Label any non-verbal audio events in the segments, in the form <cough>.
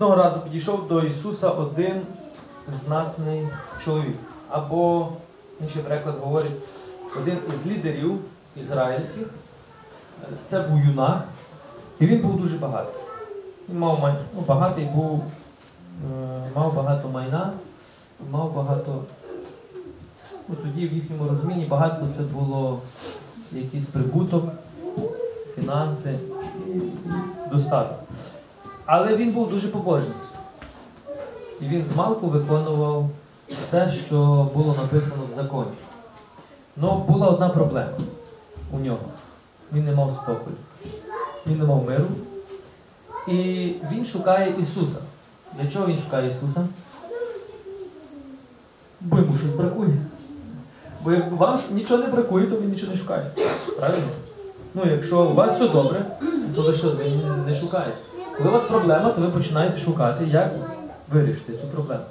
Одного разу підійшов до Ісуса один знатний чоловік. Або, інший приклад говорить, один із лідерів ізраїльських. Це був юнак, і він був дуже багатий. Він мав май... ну, багатий був, е, мав багато майна, мав багато. Ну, тоді в їхньому розумінні багатство це було якийсь прибуток, фінанси і достаток. Але він був дуже побожний. І він змалку виконував все, що було написано в законі. Ну, була одна проблема у нього. Він не мав спокою. Він не мав миру. І він шукає Ісуса. Для чого він шукає Ісуса? Бо йому щось бракує. Бо як вам нічого не бракує, то ви нічого не шукаєте. Правильно? Ну, якщо у вас все добре, то ви що, ви не шукаєте. Коли у вас проблема, то ви починаєте шукати, як вирішити цю проблему.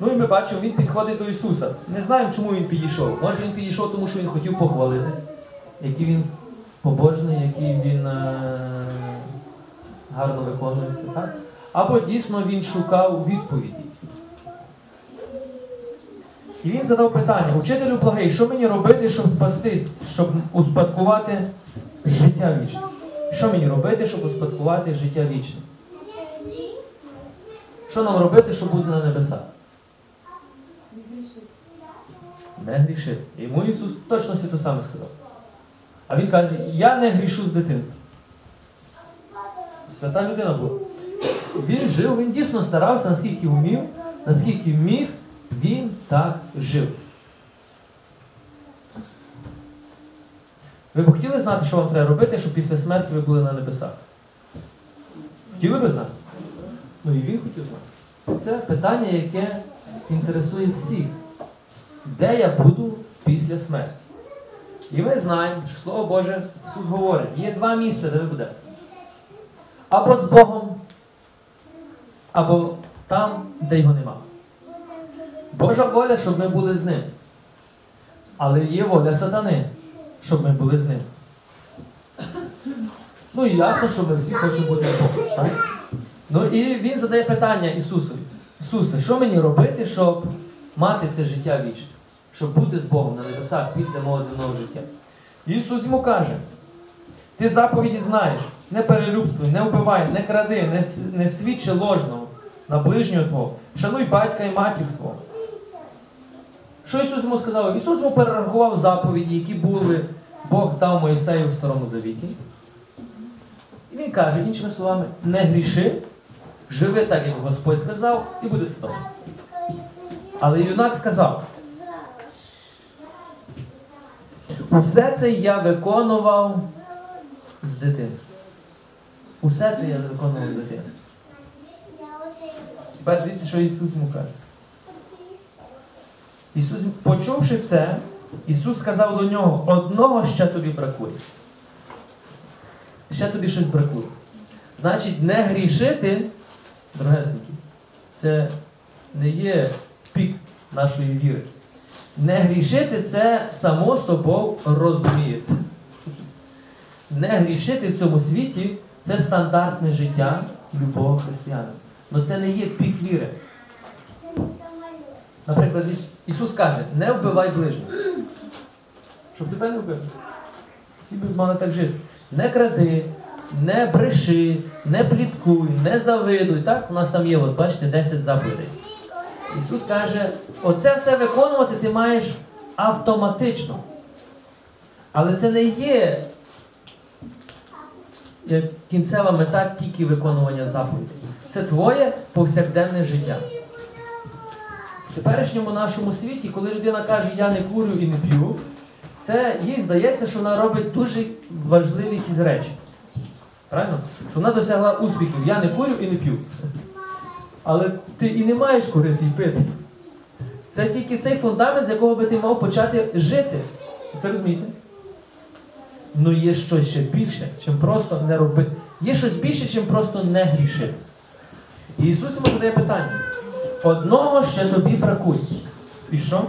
Ну і ми бачимо, він підходить до Ісуса. Не знаємо, чому він підійшов. Може він підійшов, тому що він хотів похвалитись, який він побожний, який він е- гарно виконується. Так? Або дійсно він шукав відповіді. І він задав питання: Учителю благий, що мені робити, щоб спастись, щоб успадкувати життя вічне? Що мені робити, щоб успадкувати життя вічне? Що нам робити, щоб бути на небесах? Не грішити. Йому Ісус точно все те саме сказав. А Він каже, я не грішу з дитинства. Свята людина була. Він жив, він дійсно старався, наскільки вмів, наскільки міг, він так жив. Ви б хотіли знати, що вам треба робити, щоб після смерті ви були на небесах? Хотіли би знати? Ну і він хотів знати. Це питання, яке інтересує всіх. Де я буду після смерті? І ми знаємо, що Слово Боже Ісус говорить, є два місця, де ви будете. Або з Богом, або там, де його нема. Божа воля, щоб ми були з ним. Але є воля сатани, щоб ми були з ним. Ну і ясно, що ми всі хочемо бути з Богом. Так? Ну і він задає питання Ісусові. Ісусе, що мені робити, щоб мати це життя вічне? Щоб бути з Богом на небесах після мого земного життя? Ісус йому каже: ти заповіді знаєш, не перелюбствуй, не вбивай, не кради, не, не свідчи ложного на ближнього Твого, шануй батька і матір свого. Що Ісус йому сказав? Ісус йому перерахував заповіді, які були, Бог дав Моїсею в Старому Завіті. І він каже, іншими словами, не гріши, живи так, як Господь сказав, і буде добре. Але юнак сказав, усе це я виконував з дитинства. Усе це я виконував з дитинства. Тепер дивіться, що Ісус йому каже. Ісус, почувши це, Ісус сказав до нього, одного ще тобі бракує. Ще тобі щось бракує. Значить, не грішити, дорогесенькі, це не є пік нашої віри. Не грішити це само собою розуміється. Не грішити в цьому світі це стандартне життя любого християнина. Але це не є пік віри. Наприклад, Ісус каже, не вбивай ближнього. Щоб тебе не вбив. Всі б мали так жити. Не кради, не бреши, не пліткуй, не завидуй. Так? У нас там є, от, бачите, 10 заповідей. Ісус каже, оце все виконувати ти маєш автоматично. Але це не є кінцева мета тільки виконування заповідей. Це твоє повсякденне життя. Теперішньому нашому світі, коли людина каже, я не курю і не п'ю, це їй здається, що вона робить дуже важливі якісь речі. Правильно? Що вона досягла успіхів. Я не курю і не п'ю. Але ти і не маєш курити і пити. Це тільки цей фундамент, з якого би ти мав почати жити. Це розумієте? Ну є щось ще більше, чим просто не робити. Є щось більше, чим просто не грішити. І Ісус йому задає питання. Одного ще тобі бракує. І що?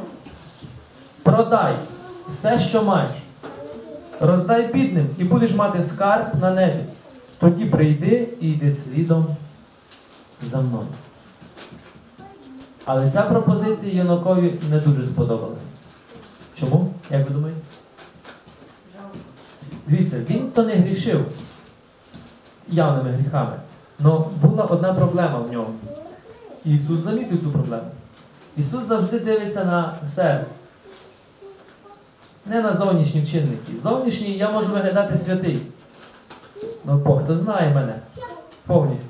Продай все, що маєш. Роздай бідним і будеш мати скарб на небі. Тоді прийди і йди слідом за мною. Але ця пропозиція Єнокові не дуже сподобалась. Чому? Як ви думаєте? Дивіться, він то не грішив явними гріхами. Але була одна проблема в ньому. Ісус замітив цю проблему. Ісус завжди дивиться на серце. Не на зовнішні чинники. Зовнішні я можу виглядати святий. Ну Бог то знає мене повністю.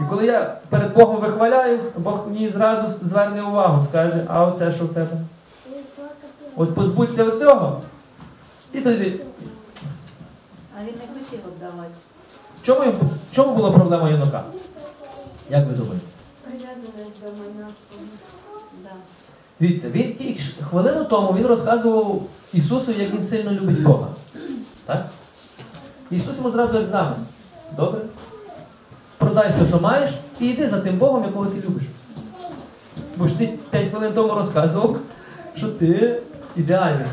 І коли я перед Богом вихваляюсь, Бог мені зразу зверне увагу, скаже, а оце що в тебе? От позбудься оцього. І тоді. А він не хотів віддавати. В чому, в чому була проблема юнака? Як ви думаєте? Дивіться, він ті хвилину тому він розказував Ісусу, як він сильно любить Бога. Так? Ісус йому зразу екзамен. Добре? Продай все, що маєш, і йди за тим Богом, якого ти любиш. Бо ж ти 5 хвилин тому розказував, що ти ідеальний.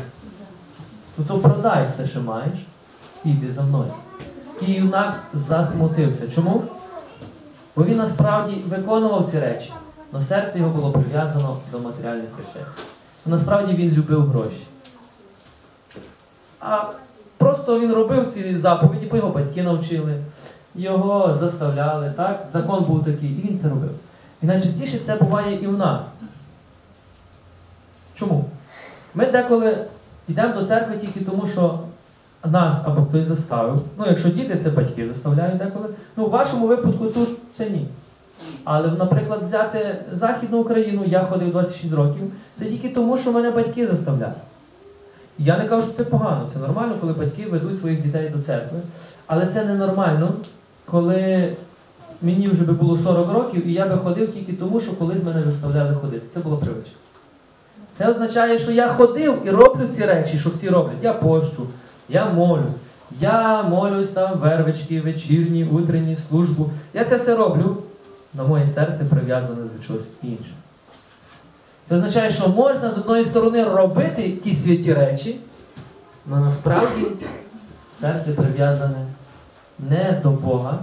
Ну то продай все, що маєш, і йди за мною. І юнак засмутився. Чому? Бо він насправді виконував ці речі, але серце його було прив'язано до матеріальних речей. Насправді він любив гроші. А просто він робив ці заповіді, бо його батьки навчили, його заставляли, так? Закон був такий, і він це робив. І найчастіше це буває і в нас. Чому? Ми деколи йдемо до церкви тільки тому, що нас або хтось заставив. Ну, якщо діти, це батьки заставляють деколи. Ну, в вашому випадку тут це ні. Але, наприклад, взяти Західну Україну, я ходив 26 років, це тільки тому, що мене батьки заставляли. Я не кажу, що це погано, це нормально, коли батьки ведуть своїх дітей до церкви. Але це ненормально, коли мені вже би було 40 років, і я би ходив тільки тому, що колись мене заставляли ходити. Це була привичка. Це означає, що я ходив і роблю ці речі, що всі роблять. Я пощу, я молюсь, я молюсь там вервички, вечірні, утренні, службу. Я це все роблю, але моє серце прив'язане до чогось іншого. Це означає, що можна з одної сторони робити якісь святі речі, але насправді серце прив'язане не до Бога,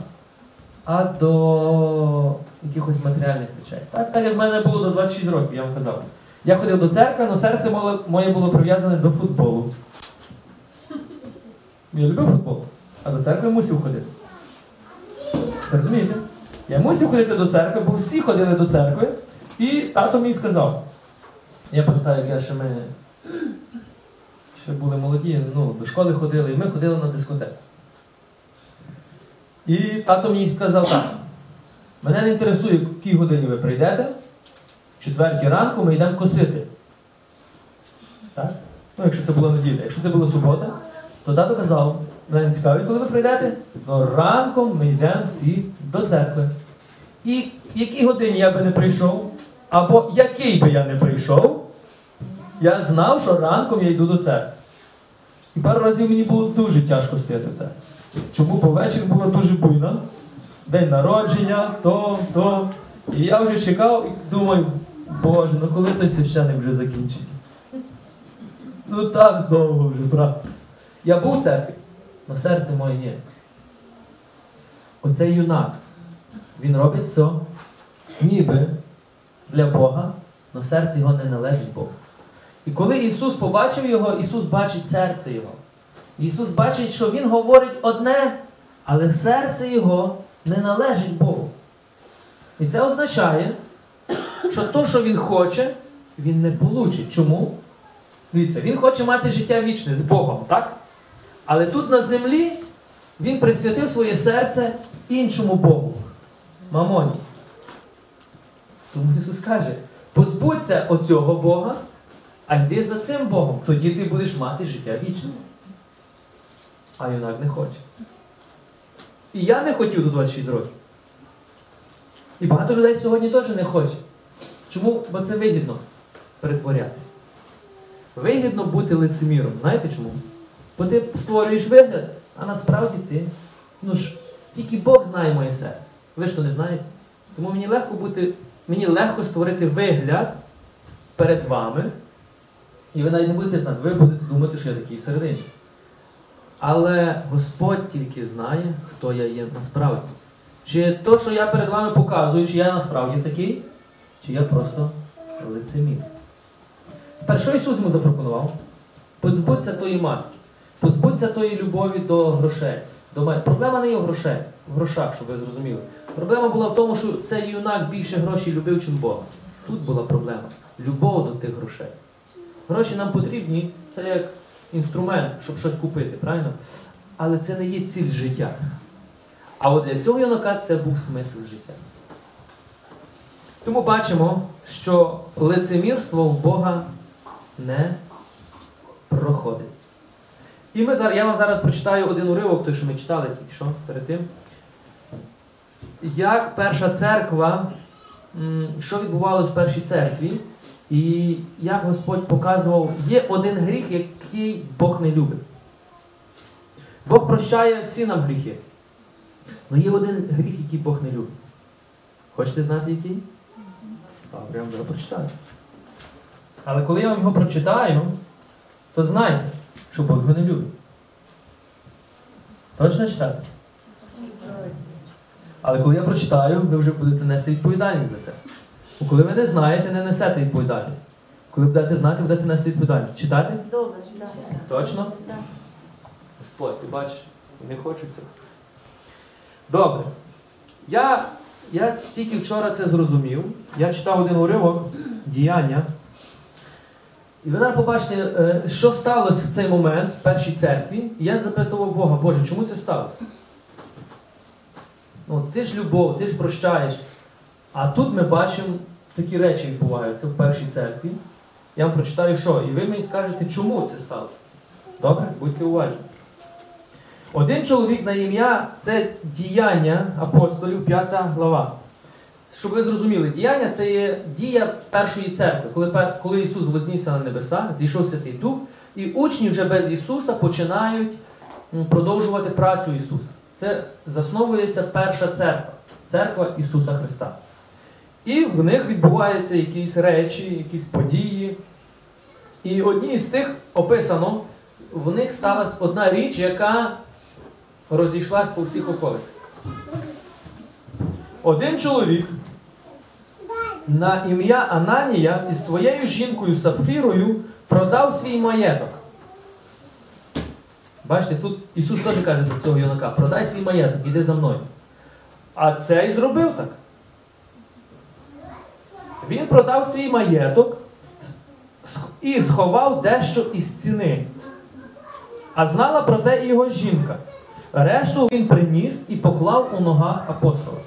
а до якихось матеріальних речей. Так, так як в мене було до 26 років, я вам казав. Я ходив до церкви, але серце моє- було прив'язане до футболу. Я любив футбол, а до церкви мусив ходити. Розумієте? Я мусив ходити до церкви, бо всі ходили до церкви, і тато мені сказав. Я пам'ятаю, як я ще ми ще були молоді, ну, до школи ходили, і ми ходили на дискотеку. І тато мені сказав так. Мене не інтересує, в якій годині ви прийдете. В четвертій ранку ми йдемо косити. Так? Ну, якщо це була неділя. Якщо це була субота, то тато казав, мене не цікавить, коли ви прийдете, то ранком ми йдемо всі до церкви. І в якій годині я би не прийшов, або який би я не прийшов, я знав, що ранком я йду до церкви. І пару разів мені було дуже тяжко стояти церкві. Чому бо вечір була дуже буйна, день народження, то, то. І я вже чекав і думаю, Боже, ну коли той священик вже закінчить? Ну так довго вже, брат. Я був в церкві, але серце моє є. Оцей юнак, він робить все, ніби для Бога, але серце його не належить Богу. І коли Ісус побачив його, Ісус бачить серце Його. Ісус бачить, що Він говорить одне, але серце Його не належить Богу. І це означає, що то, що Він хоче, Він не получить. Чому? Дивіться, Він хоче мати життя вічне з Богом, так? Але тут на землі Він присвятив своє серце іншому Богу Мамоні. Тому Ісус каже: позбудься оцього Бога, а йди за цим Богом, тоді ти будеш мати життя вічне. А юнак не хоче. І я не хотів до 26 років. І багато людей сьогодні теж не хоче. Чому? Бо це вигідно перетворятися. Вигідно бути лицеміром. Знаєте чому? Бо ти створюєш вигляд, а насправді ти. Ну ж, тільки Бог знає моє серце. Ви ж то не знаєте. Тому мені легко бути, мені легко створити вигляд перед вами. І ви навіть не будете знати, ви будете думати, що я такий всередині. Але Господь тільки знає, хто я є насправді. Чи то, що я перед вами показую, чи я насправді такий, чи я просто лицемір. Тепер, що Ісус йому запропонував? Позбудься тої маски, позбудься тої любові до грошей. До мене. Проблема не є в грошей, в грошах, щоб ви зрозуміли. Проблема була в тому, що цей юнак більше грошей любив, чим Бога. Тут була проблема. Любов до тих грошей. Гроші нам потрібні, це як інструмент, щоб щось купити, правильно? Але це не є ціль життя. А от для цього юнака це був смисл життя. Тому бачимо, що лицемірство в Бога не проходить. І ми я вам зараз прочитаю один уривок, той, що ми читали тільки що перед тим. Як перша церква, що відбувалося в першій церкві, і як Господь показував, є один гріх, який Бог не любить. Бог прощає всі нам гріхи. Але є один гріх, який Бог не любить. Хочете знати, який? Добре, прочитаю. Але коли я вам його прочитаю, то знайте, що Бог його не любить. Точно читати? Але коли я прочитаю, ви вже будете нести відповідальність за це. Бо коли ви не знаєте, не несете відповідальність. Коли будете знати, будете нести відповідальність. Читати? Добре, так. Точно? Так. Господь, ти бачиш, не хочу цього. Добре. Я, я тільки вчора це зрозумів. Я читав один уривок діяння. І зараз побачите, е, що сталося в цей момент в першій церкві. І я запитував Бога, Боже, чому це сталося? Ну, ти ж любов, ти ж прощаєш. А тут ми бачимо такі речі відбуваються в першій церкві. Я вам прочитаю, що, і ви мені скажете, чому це сталося. Добре? Будьте уважні. Один чоловік на ім'я це діяння апостолів, 5 глава. Щоб ви зрозуміли, діяння це є дія першої церкви, коли, коли Ісус вознісся на небеса, зійшов Святий Дух, і учні вже без Ісуса починають продовжувати працю Ісуса. Це засновується перша церква, церква Ісуса Христа. І в них відбуваються якісь речі, якісь події. І одні з тих описано, в них сталася одна річ, яка розійшлась по всіх околицях. Один чоловік на ім'я Ананія із своєю жінкою Сапфірою продав свій маєток. Бачите, тут Ісус теж каже до цього юнака: продай свій маєток, іди за мною. А цей зробив так. Він продав свій маєток і сховав дещо із ціни. А знала про те і його жінка. Решту він приніс і поклав у ногах апостола.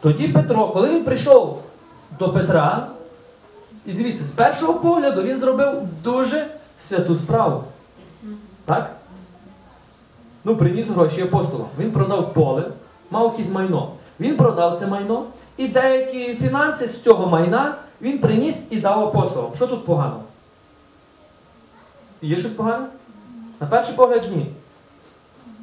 Тоді Петро, коли він прийшов до Петра, і дивіться, з першого погляду він зробив дуже святу справу. Так? Ну, приніс гроші апостолам. Він продав поле, мав якесь майно. Він продав це майно, і деякі фінанси з цього майна він приніс і дав апостолам. Що тут погано? Є щось погане? На перший погляд ні.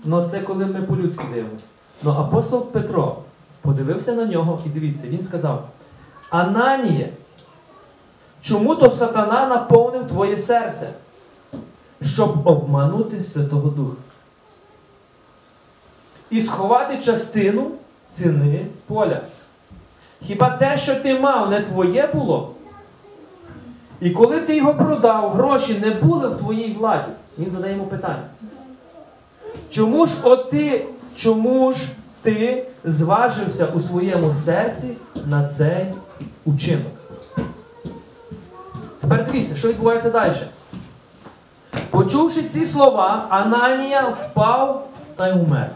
Ну це коли ми по-людськи дивимося. Ну апостол Петро подивився на нього і дивіться, він сказав: Ананіє, чому то сатана наповнив твоє серце, щоб обманути Святого Духа? І сховати частину ціни поля. Хіба те, що ти мав, не твоє було? І коли ти його продав, гроші не були в твоїй владі. Він задає йому питання. Чому ж от ти, чому ж ти зважився у своєму серці на цей учинок? Тепер дивіться, що відбувається далі. Почувши ці слова, Ананія впав та й умер.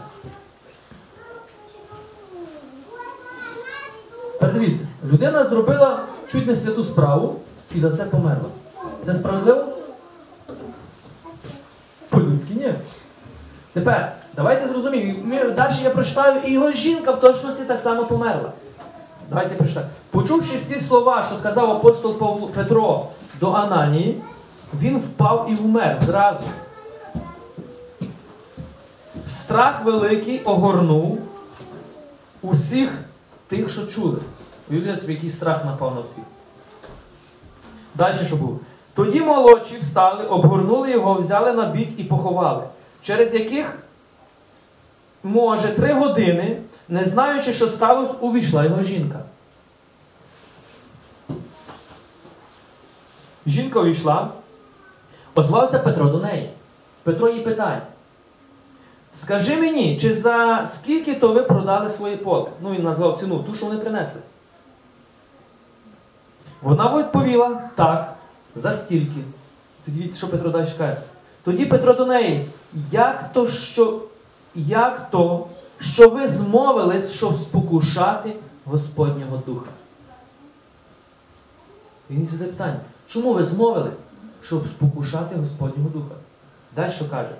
Тепер дивіться, людина зробила чуть не святу справу і за це померла. Це справедливо? По-людськи ні. Тепер, давайте зрозуміємо. Далі я прочитаю, і його жінка в точності так само померла. Давайте прочитаємо. Почувши ці слова, що сказав апостол Петро до Ананії, він впав і вмер зразу. Страх великий огорнув усіх тих, що чули. Уявляєте собі, який страх напав на всіх. Далі що було? Тоді молодші встали, обгорнули його, взяли на бік і поховали. Через яких може, три години, не знаючи, що сталося, увійшла його жінка. Жінка увійшла, озвався Петро до неї. Петро їй питає: Скажи мені, чи за скільки то ви продали своє поле? Ну, він назвав ціну, ту, що вони принесли. Вона відповіла так, за стільки. Тоді дивіться, що Петро далі каже. Тоді Петро до неї, як то, що, як то, що ви змовились, щоб спокушати Господнього Духа? Він задає питання, чому ви змовились, щоб спокушати Господнього Духа? Далі що каже?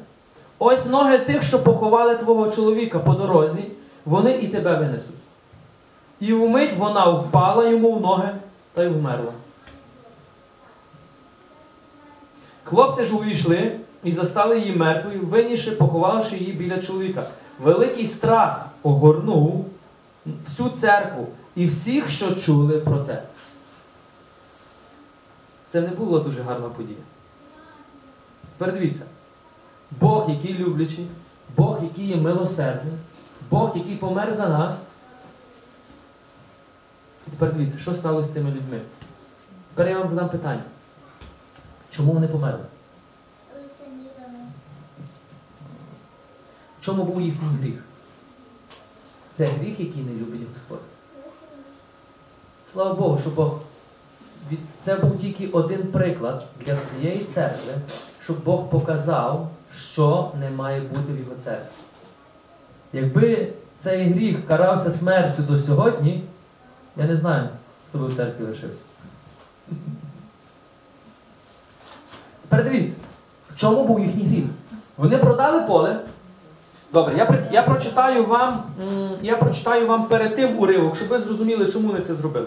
Ось ноги тих, що поховали твого чоловіка по дорозі, вони і тебе винесуть. І вмить вона впала йому в ноги та й вмерла. Хлопці ж увійшли і застали її мертвою, винісши, поховавши її біля чоловіка. Великий страх огорнув всю церкву і всіх, що чули про те. Це не була дуже гарна подія. Тепер дивіться. Бог, який люблячий, Бог, який є милосердний, Бог, який помер за нас. Тепер дивіться, що сталося з тими людьми. Тепер я вам задам питання. Чому вони померли? Чому був їхній гріх? Це гріх, який не любить Господь. Слава Богу, що Бог. Це був тільки один приклад для всієї церкви, щоб Бог показав, що не має бути в його церкві. Якби цей гріх карався смертю до сьогодні, я не знаю, хто би в церкві лишився. Тепер дивіться, в чому був їхній гріх? Вони продали поле. Добре, я, я, прочитаю вам, я прочитаю вам перед тим уривок, щоб ви зрозуміли, чому вони це зробили.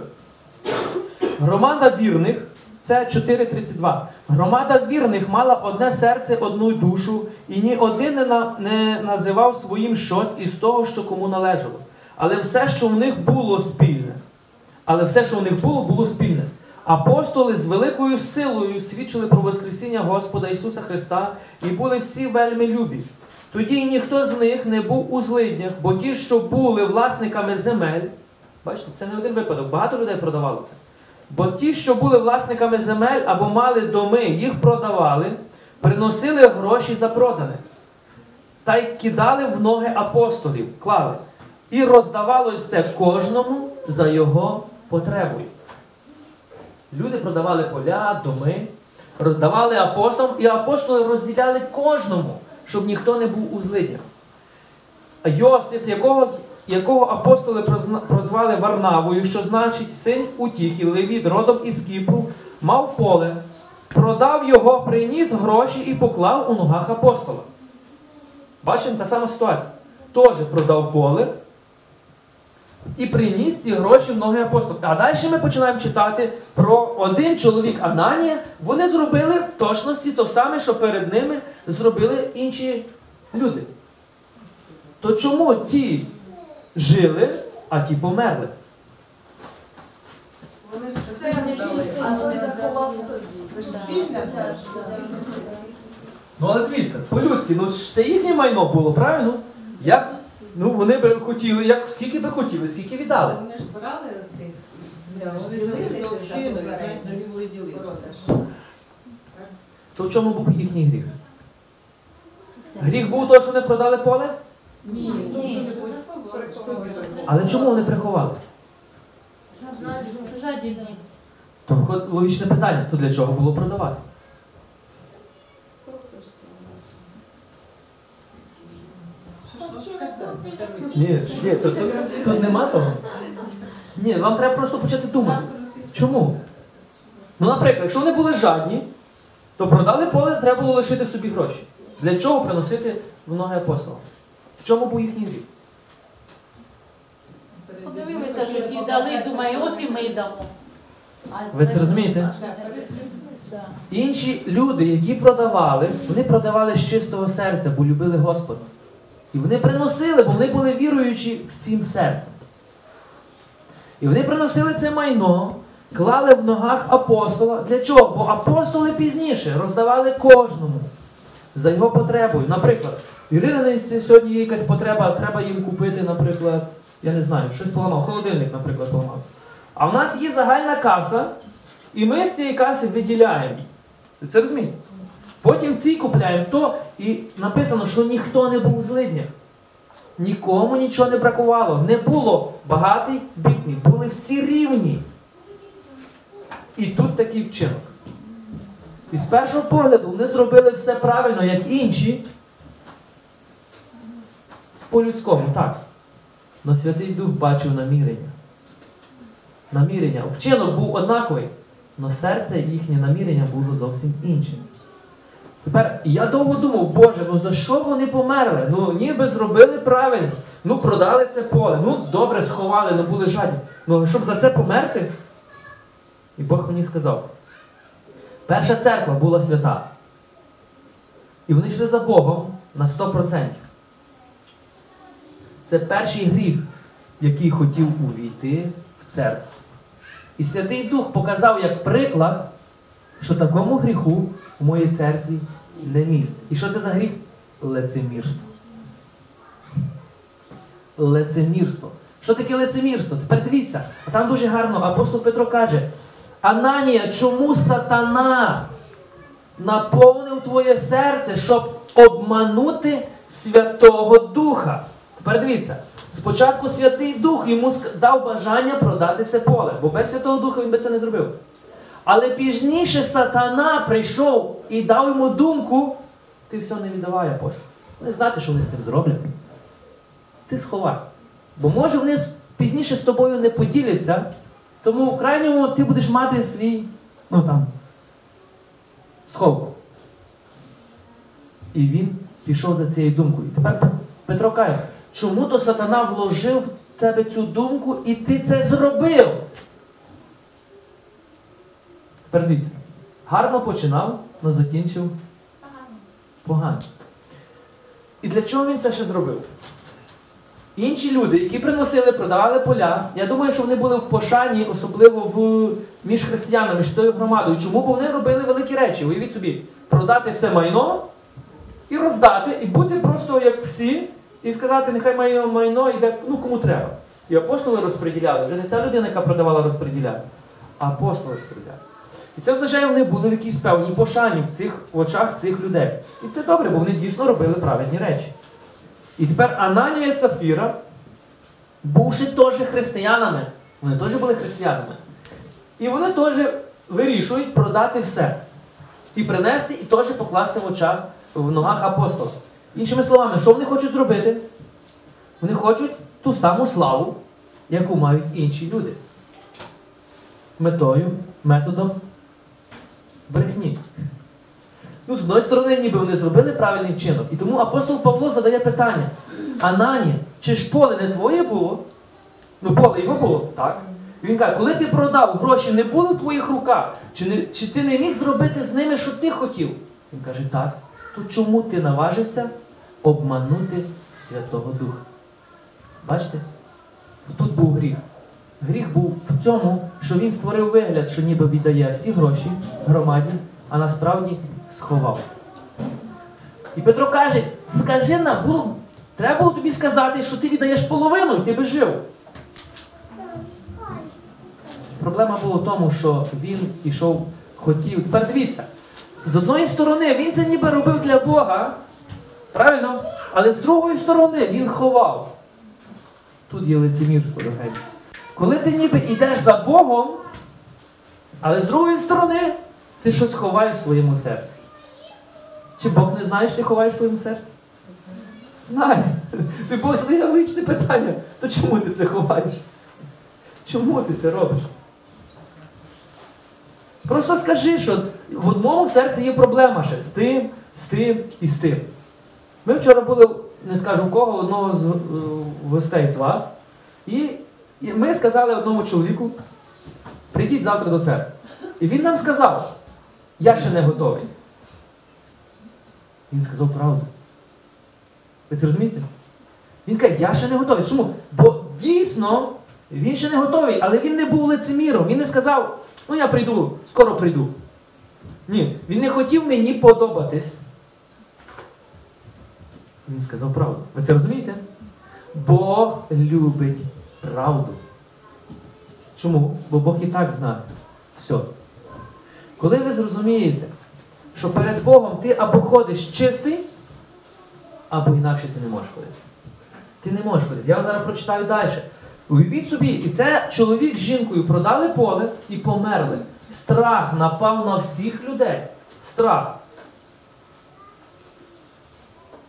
Громада вірних, це 4.32. Громада вірних мала одне серце, одну душу, і ні один не, на- не називав своїм щось із того, що кому належало. Але все, що в них було спільне. Але все, що в них було, було спільне. Апостоли з великою силою свідчили про Воскресіння Господа Ісуса Христа і були всі вельми любі. Тоді ніхто з них не був у злиднях, бо ті, що були власниками земель, бачите, це не один випадок, багато людей продавало це. Бо ті, що були власниками земель або мали доми, їх продавали, приносили гроші за продане. Та й кидали в ноги апостолів, клали. І роздавалось це кожному за його потребою. Люди продавали поля, доми, роздавали апостолам, і апостоли розділяли кожному, щоб ніхто не був у злиднях. Йосиф, якого, якого апостоли прозвали Варнавою, що значить син утіхи, левіт, родом із Кіпру, мав поле, продав його, приніс гроші і поклав у ногах апостола. Бачимо, та сама ситуація. Теж продав поле і приніс ці гроші в ноги апостола. А далі ми починаємо читати про один чоловік Ананія. Вони зробили в точності то саме, що перед ними зробили інші люди. То чому ті жили, а ті померли? Вони ж все здали, а той заховав собі. Ж спільне. Ну але дивіться, по-людськи, ну це їхнє майно було, правильно? Як? Ну вони б хотіли, як, скільки би хотіли, скільки віддали. Вони ж брали тих, Вони ділилися продаж. То в чому був їхній гріх? Гріх був то, що вони продали поле? Ні, Ні. Але чому вони приховали? Жадібність. То логічне питання, то для чого було продавати? Ні, ні, то, то, тут нема того. Ні, вам треба просто почати думати. Чому? Ну, наприклад, якщо вони були жадні, то продали поле, треба було лишити собі гроші. Для чого приносити в ноги апостола? В чому був їхній гріх? Подивилися, що ті дали, думаю, ось і ми дамо. Ви це розумієте? Інші люди, які продавали, вони продавали з чистого серця, бо любили Господа. І вони приносили, бо вони були віруючі всім серцем. І вони приносили це майно, клали в ногах апостола. Для чого? Бо апостоли пізніше роздавали кожному за його потребою. Наприклад, Ірина сьогодні є якась потреба, треба їм купити, наприклад, я не знаю, щось поламав, холодильник, наприклад, поламався. А в нас є загальна каса, і ми з цієї каси виділяємо. Ви це розумієте? Потім ці купляємо то, і написано, що ніхто не був в злиднях. Нікому нічого не бракувало. Не було багатий, бідний, були всі рівні. І тут такий вчинок. І з першого погляду вони зробили все правильно, як інші. По-людському, так. Но Святий Дух бачив намірення. Намірення. Вчинок був однаковий, але серце їхнє намірення було зовсім іншим. Тепер я довго думав, Боже, ну за що вони померли? Ну ніби зробили правильно. Ну продали це поле, ну добре сховали, ну були жадні. Ну щоб за це померти? І Бог мені сказав. Перша церква була свята. І вони йшли за Богом на 100%. Це перший гріх, який хотів увійти в церкву. І Святий Дух показав як приклад, що такому гріху в моїй церкві не місце. І що це за гріх? Лицемірство. Лицемірство. Що таке лицемірство? Тепер дивіться, там дуже гарно апостол Петро каже: Ананія, чому сатана наповнив твоє серце, щоб обманути Святого Духа? Тепер дивіться, спочатку Святий Дух йому дав бажання продати це поле, бо без Святого Духа він би це не зробив. Але пізніше сатана прийшов і дав йому думку, ти все не віддавай, апостол. Не знати, що вони з тим зроблять. Ти сховай. Бо може вони пізніше з тобою не поділяться, тому в крайньому ти будеш мати свій, ну там, сховку. І він пішов за цією думкою. І тепер Петро каже, чому то сатана вложив в тебе цю думку і ти це зробив? Тепер дивіться, гарно починав, але закінчив погано. І для чого він це ще зробив? Інші люди, які приносили, продавали поля, я думаю, що вони були в пошані, особливо в, між християнами, між цією громадою. Чому? Бо вони робили великі речі. Уявіть собі, продати все майно і роздати, і бути просто як всі, і сказати, нехай моє майно йде ну, кому треба. І апостоли розподіляли. Вже не ця людина, яка продавала, розподіляла, а апостоли розподіляли. І це означає, вони були в якійсь певній пошані в цих в очах цих людей. І це добре, бо вони дійсно робили праведні речі. І тепер Ананія і Сафіра, бувши теж християнами, вони теж були християнами. І вони теж вирішують продати все. І принести, і теж покласти в очах, в ногах апостола. Іншими словами, що вони хочуть зробити? Вони хочуть ту саму славу, яку мають інші люди. Метою, методом брехні. Ну, з одної сторони, ніби вони зробили правильний вчинок. І тому апостол Павло задає питання: Ананія, чи ж поле не твоє було? Ну, поле його було, так. Він каже, коли ти продав, гроші не були в твоїх руках, чи, не, чи ти не міг зробити з ними, що ти хотів? Він каже, так. То чому ти наважився обманути Святого Духа? Бачите? Тут був гріх. Гріх був в цьому, що він створив вигляд, що ніби віддає всі гроші громаді, а насправді сховав. І Петро каже: скажи нам, було, треба було тобі сказати, що ти віддаєш половину, і ти би жив. Проблема була в тому, що він ішов, хотів. Тепер дивіться, з одної сторони, він це ніби робив для Бога, правильно? Але з другої сторони він ховав. Тут є лицемірство, дорогі. Коли ти ніби йдеш за Богом, але з другої сторони ти щось ховаєш в своєму серці. Чи Бог не знає, що ти ховаєш в своєму серці? Знає. Ти Бог задає личне питання. То чому ти це ховаєш? Чому ти це робиш? Просто скажи, що в одному серці є проблема ще з тим, з тим і з тим. Ми вчора були, не скажу в кого, одного з е, гостей з вас, і, і ми сказали одному чоловіку, прийдіть завтра до церкви. І він нам сказав, я ще не готовий. Він сказав правду. Ви це розумієте? Він каже, я ще не готовий. Чому? Бо дійсно він ще не готовий, але він не був лицеміром. Він не сказав, ну я прийду, скоро прийду. Ні, він не хотів мені подобатись. Він сказав правду. Ви це розумієте? Бог любить правду. Чому? Бо Бог і так знає. Все. Коли ви зрозумієте, що перед Богом ти або ходиш чистий, або інакше ти не можеш ходити. Ти не можеш ходити. Я зараз прочитаю далі. Уявіть собі, і це чоловік з жінкою продали поле і померли. Страх напав на всіх людей. Страх.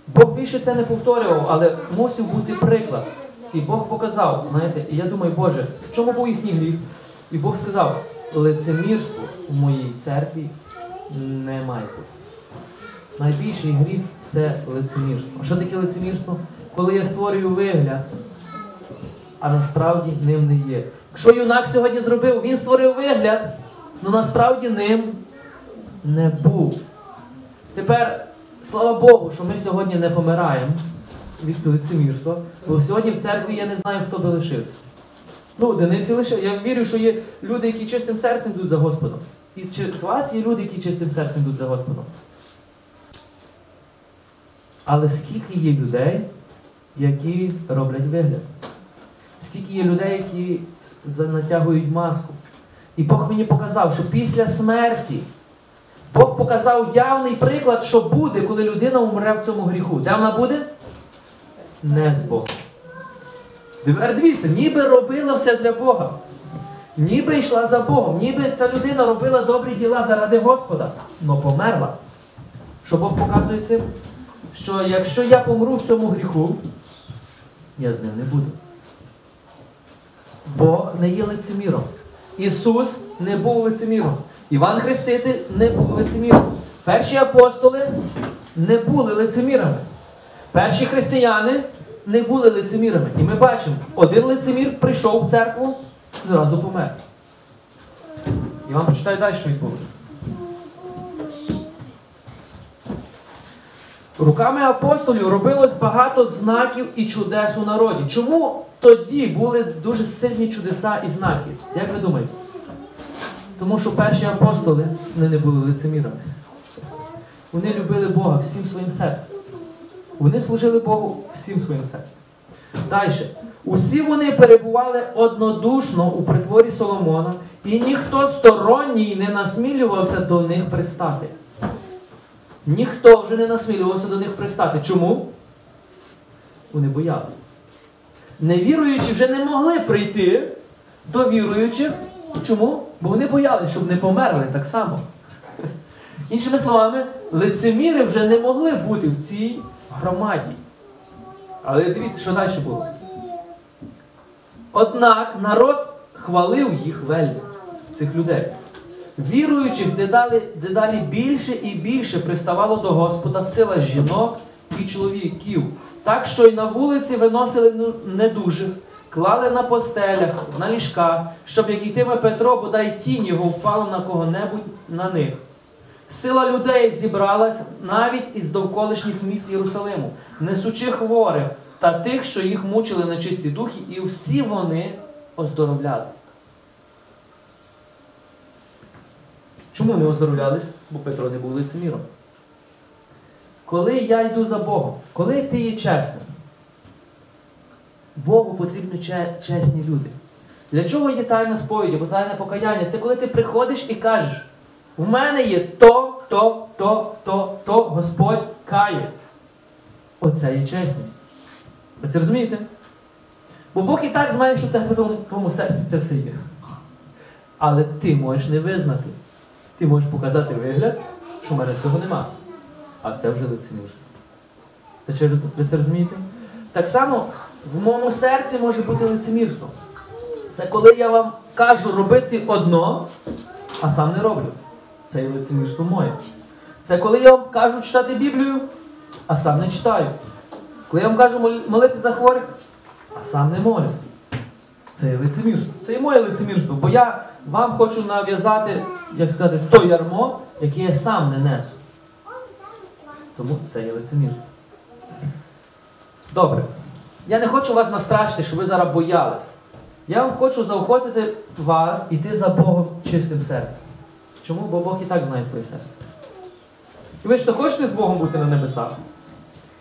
Бог більше це не повторював, але мусив бути приклад. І Бог показав, знаєте, і я думаю, Боже, в чому був їхній гріх? І Бог сказав, лицемірство в моїй церкві не має. Найбільший гріх це лицемірство. Що таке лицемірство? Коли я створюю вигляд, а насправді ним не є. Якщо юнак сьогодні зробив, він створив вигляд, але насправді ним не був. Тепер, слава Богу, що ми сьогодні не помираємо від лицемірства, бо сьогодні в церкві я не знаю, хто би лишився. Ну, одиниці лише. Я вірю, що є люди, які чистим серцем йдуть за Господом. І з вас є люди, які чистим серцем йдуть за Господом. Але скільки є людей, які роблять вигляд? Скільки є людей, які натягують маску? І Бог мені показав, що після смерті Бог показав явний приклад, що буде, коли людина умре в цьому гріху. Де вона буде? Не з Богом. Тепер дивіться, ніби робила все для Бога. Ніби йшла за Богом, ніби ця людина робила добрі діла заради Господа, але померла. Що Бог показує цим? Що якщо я помру в цьому гріху, я з ним не буду. Бог не є лицеміром. Ісус не був лицеміром. Іван Хреститель не був лицеміром. Перші апостоли не були лицемірами. Перші християни не були лицемірами. І ми бачимо, один лицемір прийшов в церкву, зразу помер. І вам прочитаю далі, що відбулося. Руками апостолів робилось багато знаків і чудес у народі. Чому тоді були дуже сильні чудеса і знаки? Як ви думаєте? Тому що перші апостоли вони не були лицемірами. Вони любили Бога всім своїм серцем. Вони служили Богу всім своїм серцем. Далі. Усі вони перебували однодушно у притворі Соломона, і ніхто сторонній не насмілювався до них пристати. Ніхто вже не насмілювався до них пристати. Чому? Вони боялися. Невіруючі вже не могли прийти до віруючих. Чому? Бо вони боялися, щоб не померли так само. Іншими словами, лицеміри вже не могли бути в цій громаді. Але дивіться, що далі було. Однак народ хвалив їх вельми, цих людей. Віруючих дедалі, дедалі більше і більше приставало до Господа сила жінок і чоловіків, так що й на вулиці виносили ну- недужих, клали на постелях, на ліжках, щоб як йтиме Петро, бодай тінь його впала на кого-небудь на них. Сила людей зібралась навіть із довколишніх міст Єрусалиму, несучи хворих та тих, що їх мучили нечисті духи, і всі вони оздоровлялись. Чому не оздоровлялись? Бо Петро не був лицеміром. Коли я йду за Богом, коли ти є чесним, Богу потрібні чесні люди. Для чого є тайна сповіді, або тайне покаяння? Це коли ти приходиш і кажеш, в мене є то, то, то, то, то, Господь каюсь. Оце є чесність. Ви це розумієте? Бо Бог і так знає, що в твоєму- серці це все є. Але ти можеш не визнати. Ти можеш показати вигляд, що в мене цього нема. А це вже лицемірство. Ви це розумієте? Так само в моєму серці може бути лицемірство. Це коли я вам кажу робити одно, а сам не роблю. Це є лицемірство моє. Це коли я вам кажу читати Біблію, а сам не читаю. Коли я вам кажу молити за хворих, а сам не молюсь. Це є лицемірство. Це і моє лицемірство. Бо я вам хочу нав'язати, як сказати, то ярмо, яке я сам не несу. Тому це є лицемірство. Добре. Я не хочу вас настрашити, щоб ви зараз боялись. Я вам хочу заохотити вас іти за Богом чистим серцем. Чому? Бо Бог і так знає твоє серце. І ви ж то хочете з Богом бути на небесах?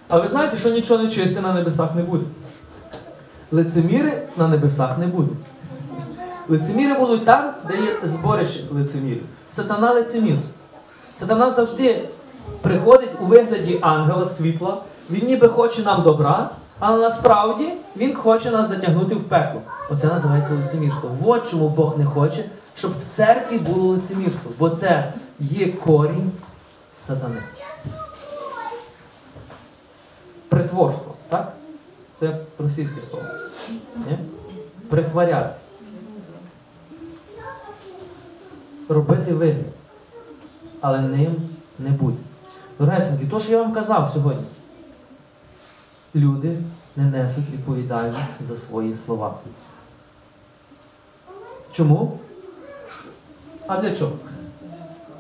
А ви знаєте, що нічого не чисте на небесах не буде. Лицеміри на небесах не будуть. Лицеміри будуть там, де є зборище лицемірів. Сатана лицемір. Сатана завжди приходить у вигляді ангела світла. Він ніби хоче нам добра, але насправді він хоче нас затягнути в пекло. Оце називається лицемірство. От чому Бог не хоче, щоб в церкві було лицемірство, бо це є корінь сатани. Притворство, так? Це російське слово. Ні? Притворятись. Робити вигляд. Але ним не будь. Дорогесенькі, то, що я вам казав сьогодні. Люди не несуть відповідальність за свої слова. Чому? А для чого?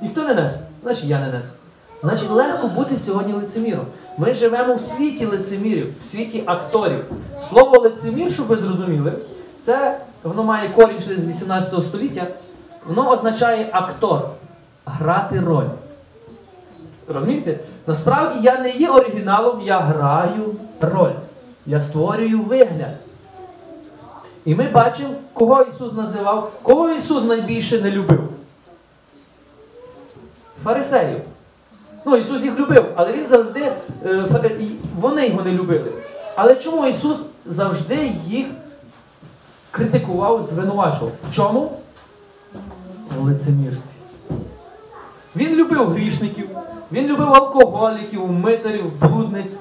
Ніхто не несе, значить я не несу. Значить, легко бути сьогодні лицеміром. Ми живемо в світі лицемірів, в світі акторів. Слово лицемір, щоб ви зрозуміли, це воно має корінь з 18 століття. Воно означає актор, грати роль. Розумієте? Насправді я не є оригіналом, я граю роль. Я створюю вигляд. І ми бачимо, кого Ісус називав, кого Ісус найбільше не любив. Фарисеїв. Ну, Ісус їх любив, але Він завжди, е, вони його не любили. Але чому Ісус завжди їх критикував, звинувачував? В чому? В лицемірстві. Він любив грішників, він любив алкоголіків, митарів, блудниць.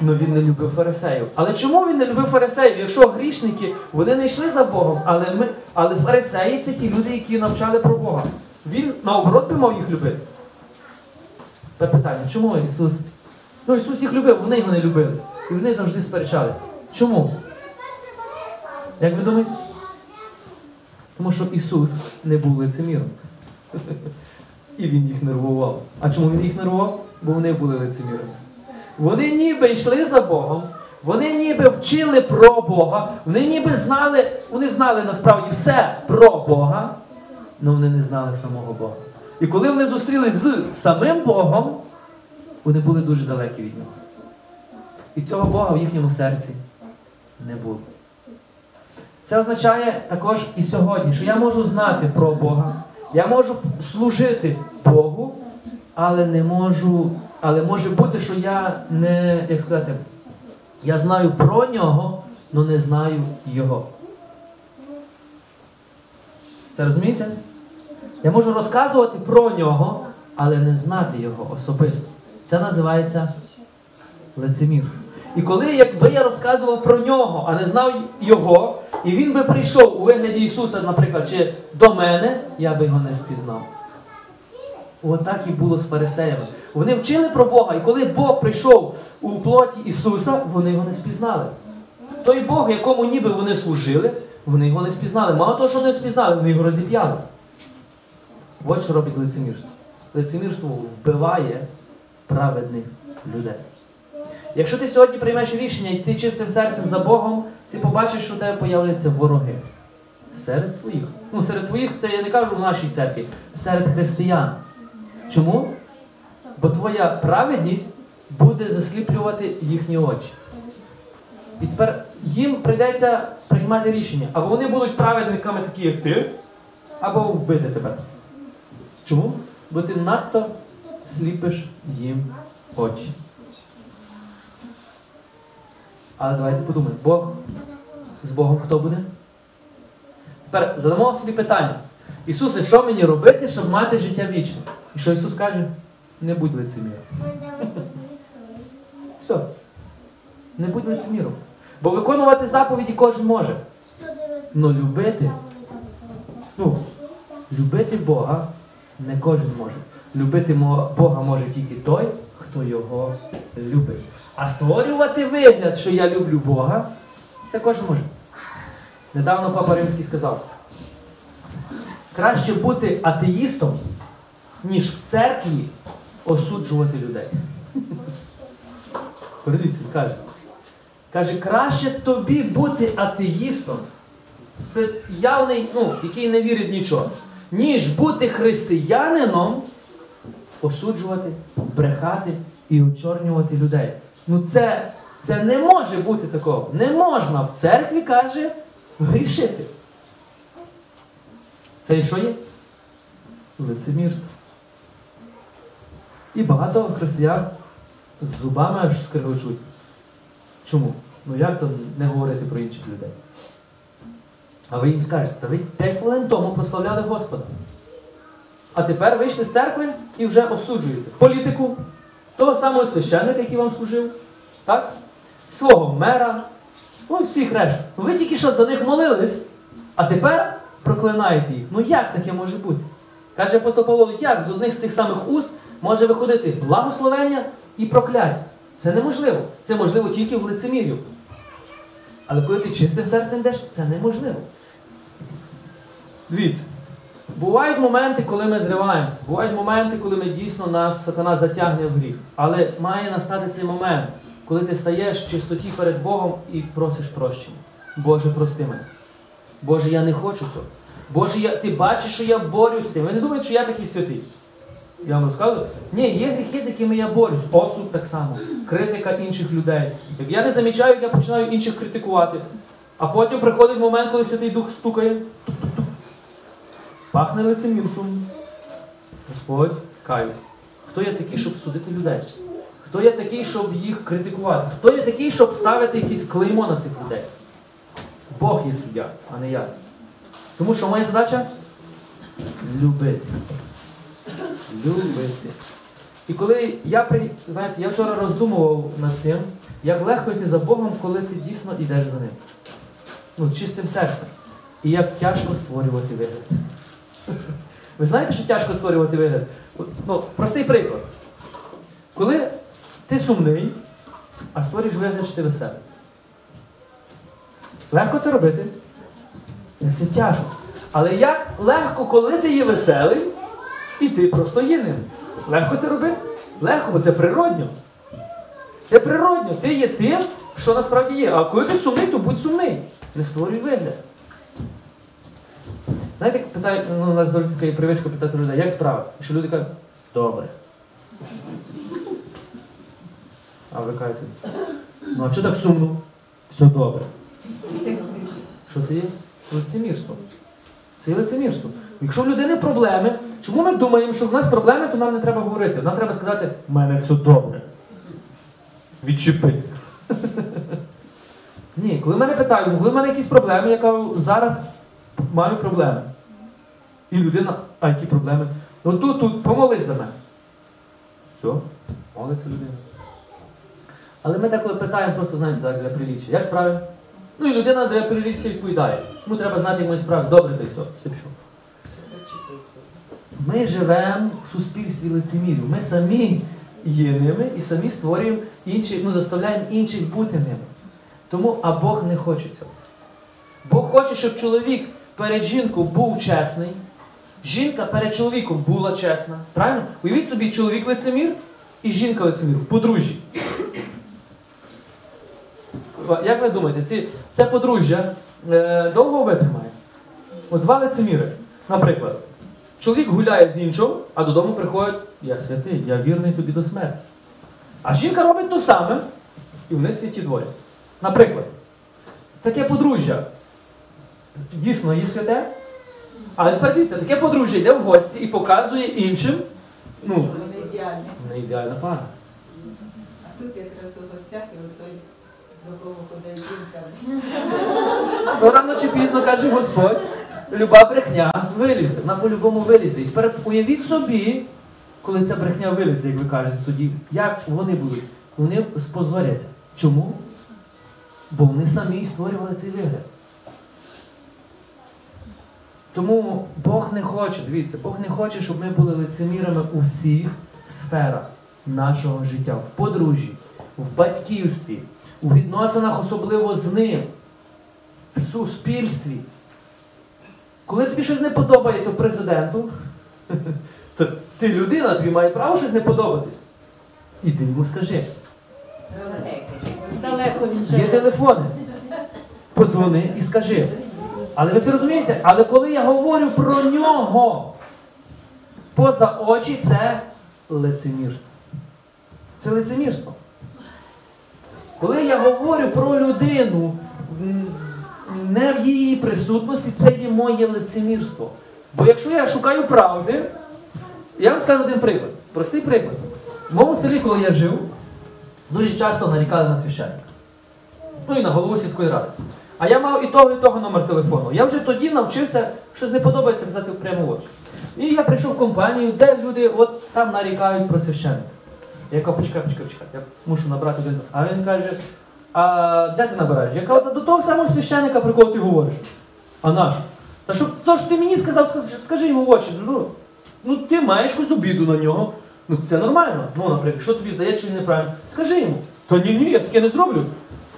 Ну він не любив фарисеїв. Але чому він не любив фарисеїв? Якщо грішники вони не йшли за Богом, але ми, але фарисеї це ті люди, які навчали про Бога. Він наоборот би мав їх любити. Та питання, чому Ісус? Ну Ісус їх любив, вони його не любили. І вони завжди сперечалися. Чому? Як ви думаєте? Тому що Ісус не був лицеміром. <laughs> І Він їх нервував. А чому він їх нервував? Бо вони були лицемірами. Вони ніби йшли за Богом, вони ніби вчили про Бога, вони ніби знали, вони знали насправді все про Бога, але вони не знали самого Бога. І коли вони зустрілись з самим Богом, вони були дуже далекі від нього. І цього Бога в їхньому серці не було. Це означає також і сьогодні, що я можу знати про Бога, я можу служити Богу, але не можу, але може бути, що я не, як сказати, я знаю про нього, але не знаю його. Це розумієте? Я можу розказувати про нього, але не знати його особисто. Це називається лицемірство. І коли якби я розказував про нього, а не знав його, і він би прийшов у вигляді Ісуса, наприклад, чи до мене, я би його не спізнав. Отак і було з фарисеями. Вони вчили про Бога, і коли Бог прийшов у плоті Ісуса, вони його не спізнали. Той Бог, якому ніби вони служили, вони його не спізнали. Мало того, що не спізнали, вони його розіп'яли. От що робить лицемірство. Лицемірство вбиває праведних людей. Якщо ти сьогодні приймеш рішення йти чистим серцем за Богом, ти побачиш, що у тебе появляться вороги. Серед своїх. Ну, серед своїх, це я не кажу в нашій церкві, серед християн. Чому? Бо твоя праведність буде засліплювати їхні очі. І тепер їм прийдеться приймати рішення. Або вони будуть праведниками такі, як ти, або вбити тебе. Чому? Бо ти надто сліпиш їм очі. Але давайте подумаємо, Бог з Богом хто буде? Тепер задамо собі питання. Ісусе, що мені робити, щоб мати життя вічне? І що Ісус каже? Не будь лицеміром. Все. Не будь лицеміром. Бо виконувати заповіді кожен може. Но любити, ну, любити Бога не кожен може. Любити Бога може тільки той, хто його любить. А створювати вигляд, що я люблю Бога, це кожен може. Недавно Папа Римський сказав: краще бути атеїстом, ніж в церкві осуджувати людей. Подивіться, він каже. Каже, краще тобі бути атеїстом. Це явний, ну, який не вірить нічого. Ніж бути християнином, осуджувати, брехати і очорнювати людей. Ну це, це не може бути такого. Не можна в церкві каже грішити. Це що є? Лицемірство. І багато християн з зубами аж скригочуть. Чому? Ну як то не говорити про інших людей? А ви їм скажете, та ви 5 хвилин тому прославляли Господа. А тепер вийшли з церкви і вже обсуджуєте політику, того самого священника, який вам служив, так? свого мера, ну всіх решт. Ну, Ви тільки що за них молились, а тепер проклинаєте їх. Ну як таке може бути? Каже апостол Павло, як з одних з тих самих уст може виходити благословення і прокляття? Це неможливо. Це можливо тільки в лицемір'ю. Але коли ти чистим серцем йдеш, це неможливо. Дивіться, бувають моменти, коли ми зриваємося, бувають моменти, коли ми дійсно нас сатана затягне в гріх. Але має настати цей момент, коли ти стаєш в чистоті перед Богом і просиш прощення. Боже, прости мене. Боже, я не хочу цього. Боже, я, ти бачиш, що я борюсь з тим. Ви не думаєте, що я такий святий? Я вам розказую? Ні, є гріхи, з якими я борюсь. Осуд так само, критика інших людей. Як я не замічаю, як я починаю інших критикувати. А потім приходить момент, коли Святий Дух стукає. Пахне лицемірством. Господь, каюсь. Хто я такий, щоб судити людей? Хто я такий, щоб їх критикувати? Хто я такий, щоб ставити якесь клеймо на цих людей? Бог є суддя, а не я. Тому що моя задача любити. Любити. І коли я при... знаєте, я вчора роздумував над цим, як легко йти за Богом, коли ти дійсно йдеш за ним. Ну, чистим серцем. І як тяжко створювати вигляд. Ви знаєте, що тяжко створювати вигляд? Ну, простий приклад. Коли ти сумний, а створюєш вигляд, що ти веселий. Легко це робити? Це тяжко. Але як легко, коли ти є веселий, і ти просто є ним. Легко це робити? Легко, бо це природньо. Це природньо. Ти є тим, що насправді є. А коли ти сумний, то будь сумний. Не створюй вигляд. Знаєте, питають, ну, у нас завжди така привичка питати людей, як справа? І що люди кажуть, добре. А ви кажете, ну а чого так сумно? Все добре. Що це є? Лицемірство. Це є лицемірство. Якщо в людини проблеми, чому ми думаємо, що в нас проблеми, то нам не треба говорити. Нам треба сказати, в мене все добре. Відчепись. Ні, коли мене питають, «Ну, коли в мене якісь проблеми, я кажу, зараз маю проблеми. І людина, а які проблеми? Ну тут, тут, помолись за мене. Все, молиться людина. Але ми так питаємо, просто знаєте, так, для приліччя. Як справи? Ну і людина для приліччя відповідає. Йому треба знати мої справи. Добре, й все, ти пішов. Ми живемо в суспільстві лицемірів. Ми самі є ними і самі створюємо інші, ну, заставляємо інших бути ними. Тому, а Бог не хоче цього. Бог хоче, щоб чоловік перед жінкою був чесний, жінка перед чоловіком була чесна. Правильно? Уявіть собі, чоловік лицемір і жінка лицемір в подружжі. Як ви думаєте, ці, це подружжя е, довго витримає? От два лицеміри. Наприклад, чоловік гуляє з іншим, а додому приходить, я святий, я вірний тобі до смерті. А жінка робить то саме, і вони святі двоє. Наприклад, таке подружжя дійсно є святе, але тепер дивіться, таке подружжя йде в гості і показує іншим, ну, не ідеальна пара. А тут якраз у гостях і отой, Ну, рано чи пізно каже Господь, люба брехня вилізе, вона по-любому вилізе. І тепер уявіть собі, коли ця брехня вилізе, як ви кажете, тоді як вони будуть? Вони спозоряться. Чому? Бо вони самі створювали цей вигляд. Тому Бог не хоче, дивіться, Бог не хоче, щоб ми були лицемірами у всіх сферах нашого життя, в подружжі, в батьківстві, у відносинах особливо з ним, в суспільстві. Коли тобі щось не подобається президенту, <laughs> то ти людина, тобі має право щось не подобатись. Іди йому скажи. Далеко він Є телефони. Подзвони і скажи. Але ви це розумієте? Але коли я говорю про нього поза очі, це лицемірство. Це лицемірство. Коли я говорю про людину не в її присутності, це є моє лицемірство. Бо якщо я шукаю правди, я вам скажу один приклад. Простий приклад. В моєму селі, коли я жив, дуже часто нарікали на священника. Ну і на голову сільської ради. А я мав і того, і того номер телефону. Я вже тоді навчився, щось не подобається казати прямо в очі. І я прийшов в компанію, де люди от там нарікають про священника. Я кажу, почекай, почекай, почекай, я мушу набрати один. А він каже, а де ти набираєш? Я кажу, до того самого священника, про кого ти говориш. А наш? Та щоб то ж ти мені сказав, скажи йому в очі. Ну, ну ти маєш якусь обіду на нього. Ну це нормально. Ну, наприклад, що тобі здається, що він неправильно? Скажи йому. Та ні, ні, я таке не зроблю.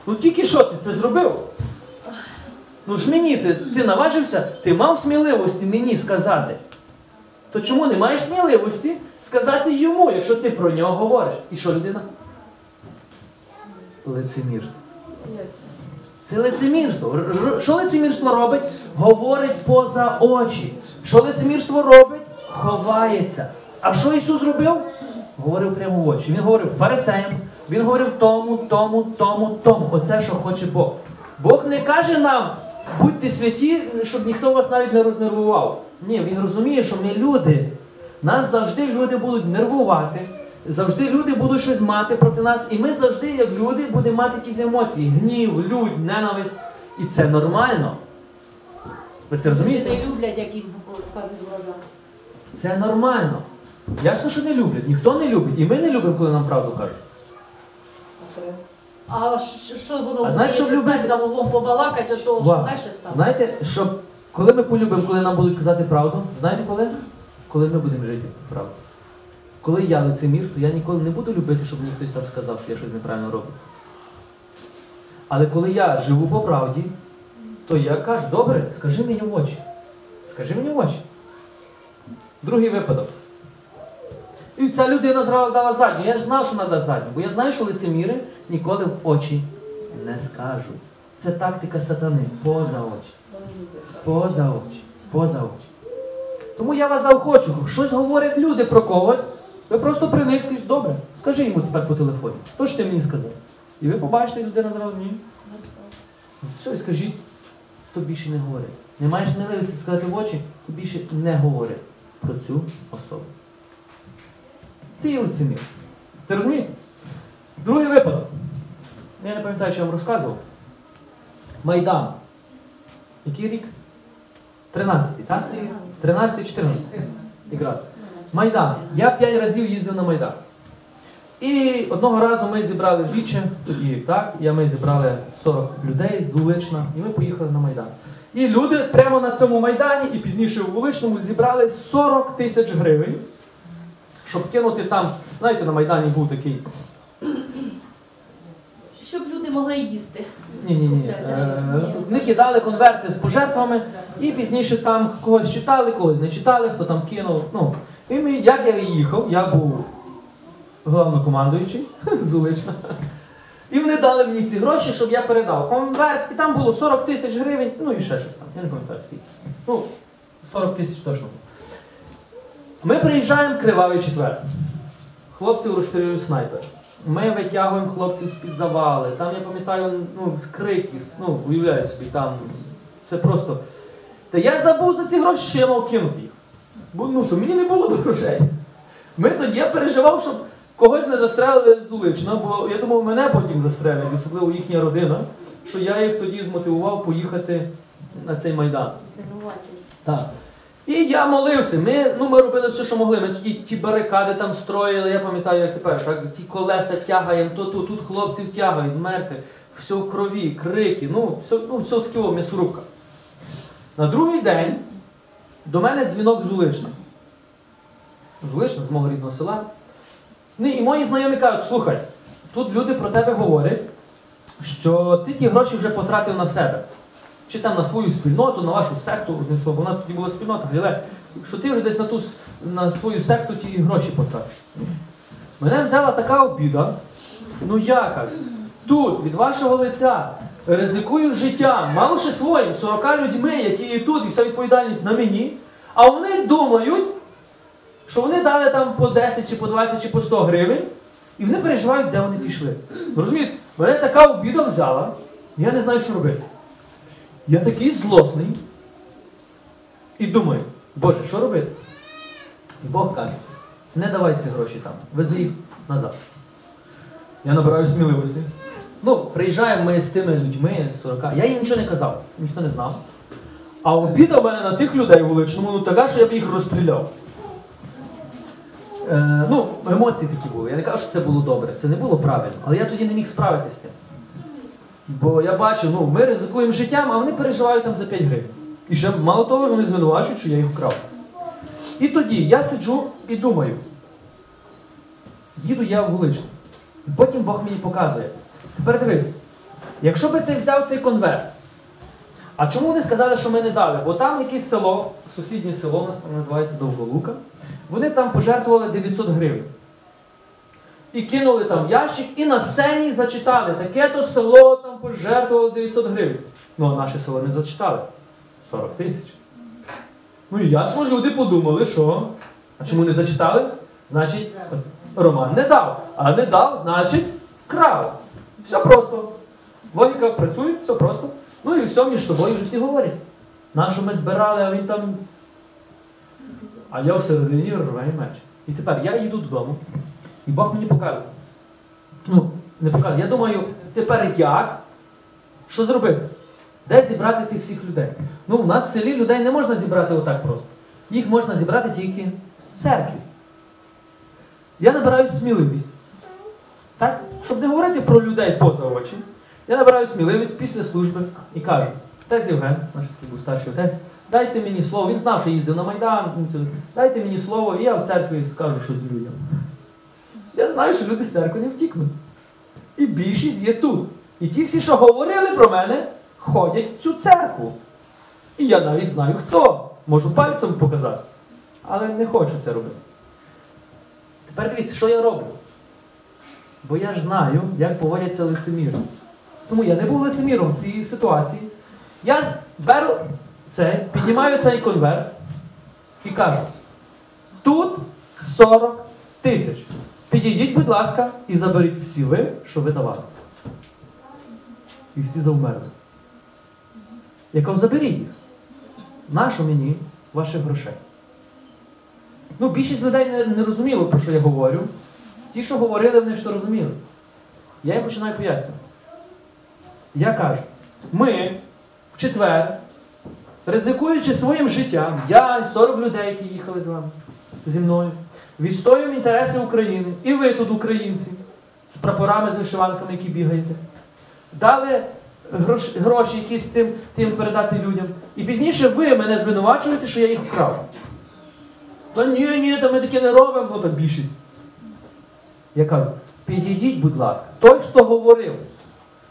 Ну тільки що ти це зробив? Ну ж мені ти, ти наважився, ти мав сміливості мені сказати. То чому не маєш сміливості сказати йому, якщо ти про нього говориш? І що людина? Лицемірство. Це лицемірство. Що лицемірство робить? Говорить поза очі. Що лицемірство робить? Ховається. А що Ісус робив? Говорив прямо в очі. Він говорив фарисеям, він говорив тому, тому, тому, тому. Оце, що хоче Бог. Бог не каже нам, будьте святі, щоб ніхто вас навіть не рознервував. Ні, він розуміє, що ми люди. Нас завжди люди будуть нервувати, завжди люди будуть щось мати проти нас, і ми завжди, як люди, будемо мати якісь емоції: гнів, лють, ненависть. І це нормально. Ви це розумієте? Люди люблять, як їх кажуть глаза. Це нормально. Ясно, що не люблять. Ніхто не любить. І ми не любимо, коли нам правду кажуть. А що, воно А знаєте, любити? за вуглом побалакати, то що легше стане? Знаєте, що коли ми полюбимо, коли нам будуть казати правду, знаєте коли? Коли ми будемо жити правду. Коли я лицемір, то я ніколи не буду любити, щоб мені хтось там сказав, що я щось неправильно роблю. Але коли я живу по правді, то я кажу, добре, скажи мені в очі. Скажи мені в очі. Другий випадок. І ця людина дала задню. Я ж знав, що вона дасть задню, бо я знаю, що лицеміри ніколи в очі не скажуть. Це тактика сатани поза очі. Поза очі. Поза очі. Тому я вас заохочу, щось говорять люди про когось. Ви просто при них скажіть, добре, скажи йому тепер по телефоні. То ж ти мені сказав. І ви побачите, людина зразу ні. Все, і скажіть, то більше не говорить. Не маєш сміливості сказати в очі, то більше не говори про цю особу. Ти є лицемір. Це розумієте? Другий випадок. Я не пам'ятаю, що я вам розказував. Майдан. Який рік? 13-й, так? 13-14. Якраз. Майдан. Я п'ять разів їздив на Майдан. І одного разу ми зібрали віче, тоді так, і ми зібрали 40 людей з Улична, і ми поїхали на Майдан. І люди прямо на цьому Майдані і пізніше у Вуличному зібрали 40 тисяч гривень, щоб кинути там, знаєте, на Майдані був такий. Щоб люди могли їсти. Ні, ні, ні. Вони кидали конверти з пожертвами, і пізніше там когось читали, когось не читали, хто там кинув. Ну, і ми, як я їхав, я був головнокомандуючий <laughs> з Улична. І вони дали мені ці гроші, щоб я передав конверт, і там було 40 тисяч гривень, ну і ще щось там. Я не пам'ятаю скільки. Ну, 40 тисяч точно. Ми приїжджаємо кривавий четвер. Хлопців розстрілює снайпер. Ми витягуємо хлопців з-під завали. Там, я пам'ятаю, ну, крики, ну, уявляю собі, там це просто. Та я забув за ці гроші, що я мав кинути їх. Бо ну, то мені не було до грошей. Ми тоді я переживав, щоб когось не застрелили з Улична, бо я думав, мене потім застрелять, особливо їхня родина, що я їх тоді змотивував поїхати на цей майдан. Так. І я молився. Ми, ну, ми робили все, що могли. Ми тоді ті барикади там строїли, я пам'ятаю, як тепер, так? ті колеса тягаємо, то тут, тут хлопців тягають, мерти, все в крові, крики, ну, все, ну, все таке о, м'ясорубка. На другий день до мене дзвінок з Улична. З Улична, з мого рідного села. Ну, і мої знайомі кажуть, слухай, тут люди про тебе говорять, що ти ті гроші вже потратив на себе чи там на свою спільноту, на вашу секту, одним словом, у нас тоді була спільнота, але що ти вже десь на ту на свою секту ті гроші потратив. Мене взяла така обіда, ну я кажу, тут від вашого лиця ризикую життям, мало ще своїм, 40 людьми, які є тут, і вся відповідальність на мені, а вони думають, що вони дали там по 10 чи по 20 чи по 100 гривень, І вони переживають, де вони пішли. Розумієте, мене така обіда взяла, я не знаю, що робити. Я такий злосний. І думаю, Боже, що робити? І Бог каже, не давай ці гроші там, вези їх назад. Я набираю сміливості. Ну, приїжджаємо ми з тими людьми 40. Я їм нічого не казав, ніхто не знав. А обіда в мене на тих людей вуличному, ну така, що я б їх розстріляв. Е, ну, емоції такі були. Я не кажу, що це було добре, це не було правильно. Але я тоді не міг справитися з тим. Бо я бачив, ну, ми ризикуємо життям, а вони переживають там за 5 гривень. І ще мало того, вони звинувачують, що я їх вкрав. І тоді я сиджу і думаю, їду я в вуличний. Потім Бог мені показує. Тепер дивись, якщо би ти взяв цей конверт, а чому вони сказали, що ми не дали? Бо там якесь село, сусіднє село у нас називається Довголука, вони там пожертвували 900 гривень. І кинули там ящик, і на сцені зачитали. Таке-то село там пожертвувало 900 гривень. Ну, а наше село не зачитали. 40 тисяч. Ну і ясно, люди подумали, що. А чому не зачитали? Значить, Роман не дав. А не дав, значить, вкрав. Все просто. Логіка працює, все просто. Ну і все між собою вже всі говорять. Нащо ми збирали, а він там. А я всередині рваю меч. І тепер я їду додому, і Бог мені показує. Ну, не показує. Я думаю, тепер як? Що зробити? Де зібрати тих всіх людей? Ну, в нас в селі людей не можна зібрати отак просто. Їх можна зібрати тільки в церкві. Я набираю сміливість. Так? Щоб не говорити про людей поза очі, я набираю сміливість після служби і кажу, отець Євген, наш такий був старший отець, дайте мені слово. Він знав, що їздив на Майдан, дайте мені слово, і я в церкві скажу щось людям. Я знаю, що люди з церкви не втікнуть. І більшість є тут. І ті всі, що говорили про мене, ходять в цю церкву. І я навіть знаю хто. Можу пальцем показати. Але не хочу це робити. Тепер дивіться, що я роблю. Бо я ж знаю, як поводяться лицеміри. Тому я не був лицеміром в цій ситуації. Я беру це, піднімаю цей конверт і кажу: тут 40 тисяч. Підійдіть, будь ласка, і заберіть всі ви, що ви давали. І всі завмерли. Я кажу, заберіть їх. Нащо мені ваших грошей? Ну, більшість людей не, не розуміло, про що я говорю. Ті, що говорили, вони ж то розуміли. Я їм починаю пояснювати. Я кажу, ми в четвер, ризикуючи своїм життям, я і 40 людей, які їхали з вами, зі мною, відстоюємо інтереси України, і ви тут, українці, з прапорами, з вишиванками, які бігаєте. Дали гроші якісь тим, тим передати людям. І пізніше ви мене звинувачуєте, що я їх вкрав. Та ні, ні, та ми таке не робимо, ну так більшість. Я кажу, підійдіть, будь ласка, той, хто говорив,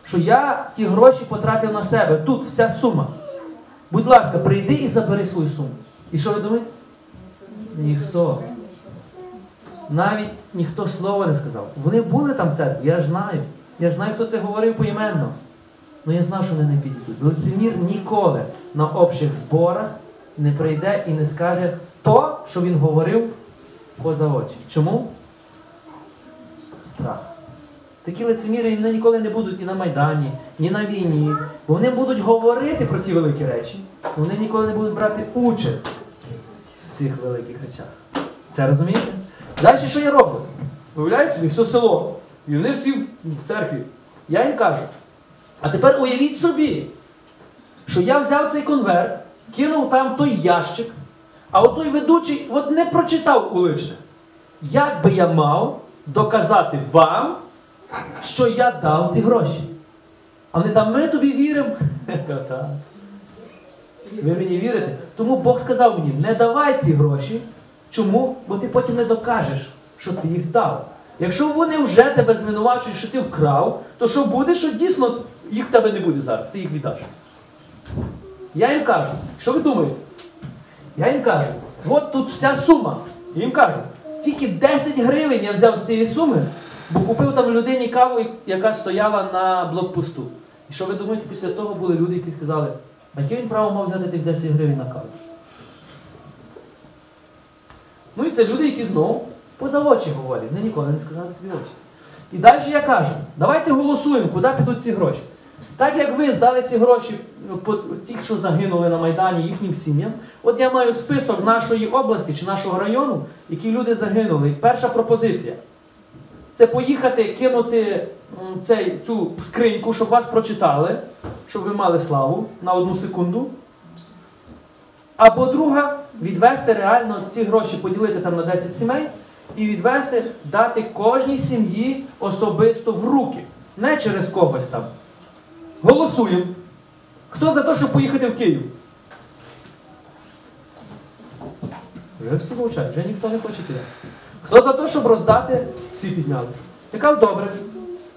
що я ті гроші потратив на себе, тут вся сума. Будь ласка, прийди і забери свою суму. І що ви думаєте? Ніхто. Навіть ніхто слова не сказав. Вони були там в церкві, я ж знаю. Я ж знаю, хто це говорив поіменно. Ну я знав, що вони не підійдуть. Лицемір ніколи на общих зборах не прийде і не скаже то, що він говорив поза очі. Чому? Страх. Такі лицеміри вони ніколи не будуть і на Майдані, ні на війні. Вони будуть говорити про ті великі речі, вони ніколи не будуть брати участь в цих великих речах. Це розумієте? Далі що я роблю? Виявляють собі все село. І вони всі в церкві. Я їм кажу, а тепер уявіть собі, що я взяв цей конверт, кинув там той ящик, а отой ведучий от не прочитав уличне. Як би я мав доказати вам, що я дав ці гроші? А вони там, ми тобі віримо. <laughs> Ви мені вірите? Тому Бог сказав мені, не давай ці гроші. Чому? Бо ти потім не докажеш, що ти їх дав. Якщо вони вже тебе звинувачують, що ти вкрав, то що буде, що дійсно їх в тебе не буде зараз, ти їх віддаш. Я їм кажу, що ви думаєте? Я їм кажу, от тут вся сума. Я їм кажу, тільки 10 гривень я взяв з цієї суми, бо купив там людині каву, яка стояла на блокпосту. І що ви думаєте, після того були люди, які сказали, а яке він право мав взяти тих 10 гривень на каву? Ну і це люди, які знову поза очі говорять, вони ніколи не сказали тобі очі. І далі я кажу, давайте голосуємо, куди підуть ці гроші. Так як ви здали ці гроші ну, тих, що загинули на Майдані, їхнім сім'ям, от я маю список нашої області чи нашого району, які люди загинули. І перша пропозиція це поїхати кинути цей, цю скриньку, щоб вас прочитали, щоб ви мали славу на одну секунду. Або друга відвести реально ці гроші, поділити там на 10 сімей і відвести, дати кожній сім'ї особисто в руки, не через когось там. Голосуємо. Хто за те, щоб поїхати в Київ? Вже всі мовчать, вже ніхто не хоче туди. Хто за те, щоб роздати, всі підняли. Я кажу, добре.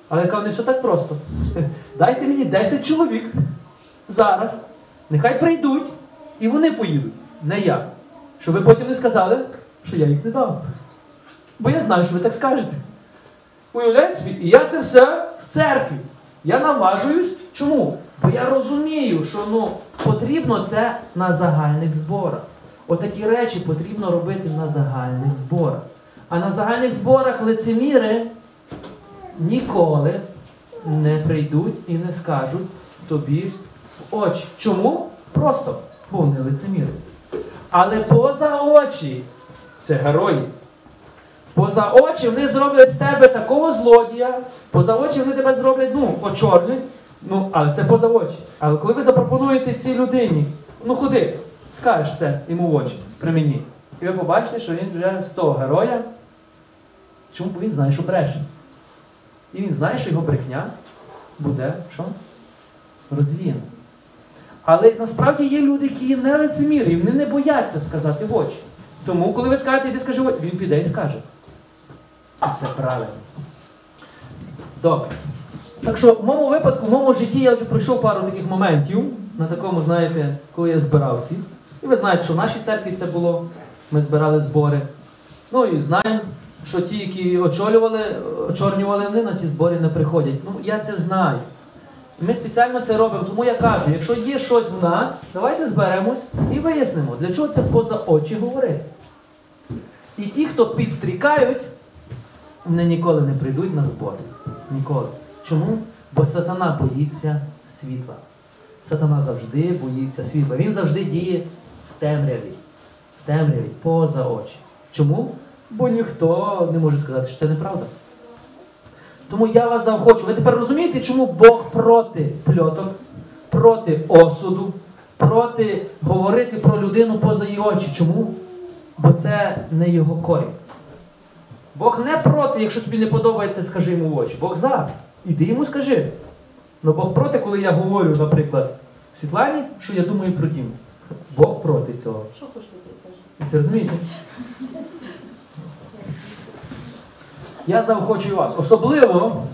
Але я кажу, не все так просто. <laughs> Дайте мені 10 чоловік зараз. Нехай прийдуть і вони поїдуть. Не я. Щоб ви потім не сказали, що я їх не дав. Бо я знаю, що ви так скажете. Уявляєте собі? І я це все в церкві. Я наважуюсь. Чому? Бо я розумію, що ну, потрібно це на загальних зборах. Отакі речі потрібно робити на загальних зборах. А на загальних зборах лицеміри ніколи не прийдуть і не скажуть тобі в очі. Чому? Просто, бо вони лицеміри. Але поза очі це герої. Поза очі вони зроблять з тебе такого злодія, поза очі вони тебе зроблять, ну, очорнять, ну, але це поза очі. Але коли ви запропонуєте цій людині, ну ходи, скажеш це йому в очі при мені. І ви побачите, що він вже з того героя. Чому? Бо він знає, що бреше. І він знає, що його брехня буде що? розвіяна. Але насправді є люди, які є не лицемірі, і вони не бояться сказати в очі. Тому, коли ви скажете, іди скажи він піде і скаже. І це правильно. Добре. Так що в моєму випадку, в моєму житті я вже пройшов пару таких моментів, на такому, знаєте, коли я збирав всіх. І ви знаєте, що в нашій церкві це було. Ми збирали збори. Ну і знаємо, що ті, які очолювали, очорнювали, вони на ці збори не приходять. Ну, я це знаю. Ми спеціально це робимо. Тому я кажу, якщо є щось в нас, давайте зберемось і вияснимо, для чого це поза очі говорити. І ті, хто підстрікають, вони ніколи не прийдуть на збори. Ніколи. Чому? Бо сатана боїться світла. Сатана завжди боїться світла. Він завжди діє в темряві. В темряві, поза очі. Чому? Бо ніхто не може сказати, що це неправда. Тому я вас заохочу. Ви тепер розумієте, чому Бог проти пльоток, проти осуду, проти говорити про людину поза її очі. Чому? Бо це не його корінь. Бог не проти, якщо тобі не подобається, скажи йому в очі. Бог за. Іди йому скажи. Но Бог проти, коли я говорю, наприклад, Світлані, що я думаю про Діму. Бог проти цього. Що хочете це розумієте? Я заохочую вас. Особливо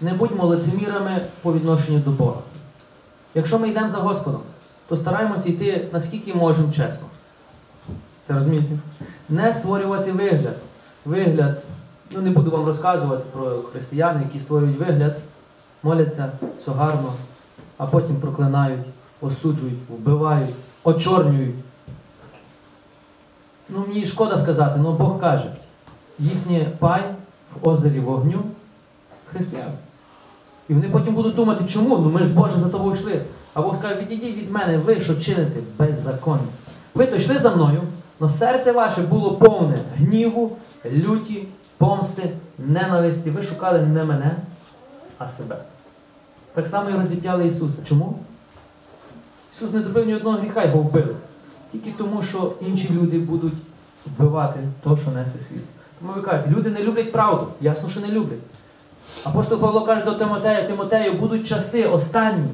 не будьмо лицемірами по відношенню до Бога. Якщо ми йдемо за Господом, то стараємося йти наскільки можемо чесно. Це розумієте? Не створювати вигляд. Вигляд, ну не буду вам розказувати про християн, які створюють вигляд, моляться, все гарно, а потім проклинають, осуджують, вбивають, очорнюють. Ну, мені шкода сказати, але Бог каже, їхнє пай в озері вогню християн. І вони потім будуть думати, чому? Ну ми ж Боже за тобою йшли. А Бог скаже, відійдіть від мене, ви що чините беззаконно. Ви то йшли за мною, але серце ваше було повне гніву, люті, помсти, ненависті. Ви шукали не мене, а себе. Так само і розіп'яли Ісуса. Чому? Ісус не зробив ні одного гріха, його вбили. Тільки тому, що інші люди будуть вбивати то, що несе світ. Тому ви кажете, люди не люблять правду. Ясно, що не люблять. Апостол Павло каже до Тимотея, Тимотею, будуть часи останні,